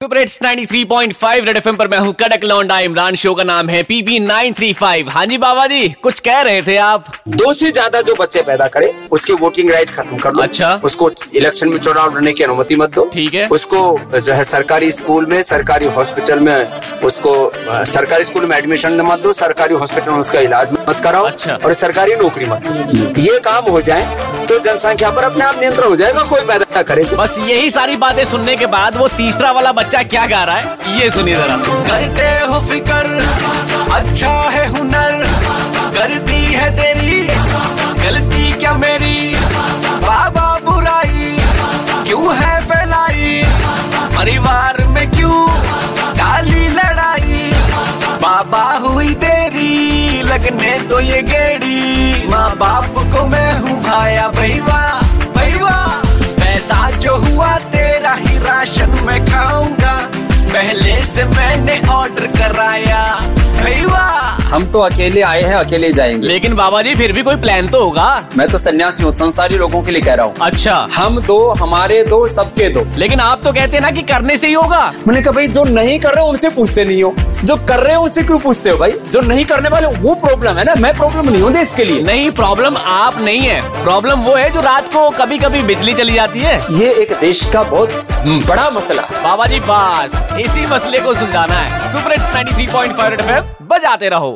Super hits 93.5 red FM पर मैं हूँ कड़क लौंडा इमरान शो का नाम है पीपी 935 हाँ जी बाबा जी कुछ कह रहे थे आप दो से ज़्यादा जो बच्चे पैदा करे उसकी वोटिंग राइट खत्म कर दो अच्छा। उसको इलेक्शन में चुनाव लड़ने की अनुमति मत दो ठीक है। उसको जो है सरकारी स्कूल में सरकारी हॉस्पिटल में उसको सरकारी स्कूल में एडमिशन मत दो सरकारी हॉस्पिटल में उसका इलाज मत कराओ अच्छा। और सरकारी नौकरी मत ये काम हो जाए तो जनसंख्या पर अपने आप नियंत्रण हो जाएगा कोई पैदा करे। बस यही सारी बातें सुनने के बाद वो तीसरा वाला बच्चा क्या गा रहा है ये सुनिए जरा। करते हो फिकर अच्छा है हुनर करती है तेरी गलती क्या मेरी? बाबा बुराई क्यों है फैलाई? परिवार में क्यों डाली लड़ाई? बाबा हुई तेरी लगने तो ये गेड़ी। माँ बाप को मैं हूँ भाया भैया भैया पैसा जो हुआ, तेरा ही राशन मैं खाऊँगा। पहले से मैंने ऑर्डर कराया। हम तो अकेले आए हैं अकेले जाएँगे। लेकिन बाबा जी फिर भी कोई प्लान तो होगा? मैं तो सन्यासी हूँ संसारी लोगों के लिए कह रहा हूँ। अच्छा। हम दो हमारे दो सबके दो। लेकिन आप तो कहते हैं ना कि करने से ही होगा। मैंने कहा भाई जो नहीं कर रहे हो उनसे पूछते नहीं हो। जो कर रहे हो उनसे क्यों पूछते हो भाई? जो नहीं करने वाले वो प्रॉब्लम है ना? मैं प्रॉब्लम नहीं हूँ देश के लिए। नहीं प्रॉब्लम आप नहीं है। प्रॉब्लम वो है जो रात को कभी कभी बिजली चली जाती है। ये एक देश का बहुत बड़ा मसला बाबा जी बस। इसी मसले को सुलझाना है। सुपर हिट्स 93.5 रेड एफएम बजाते रहो।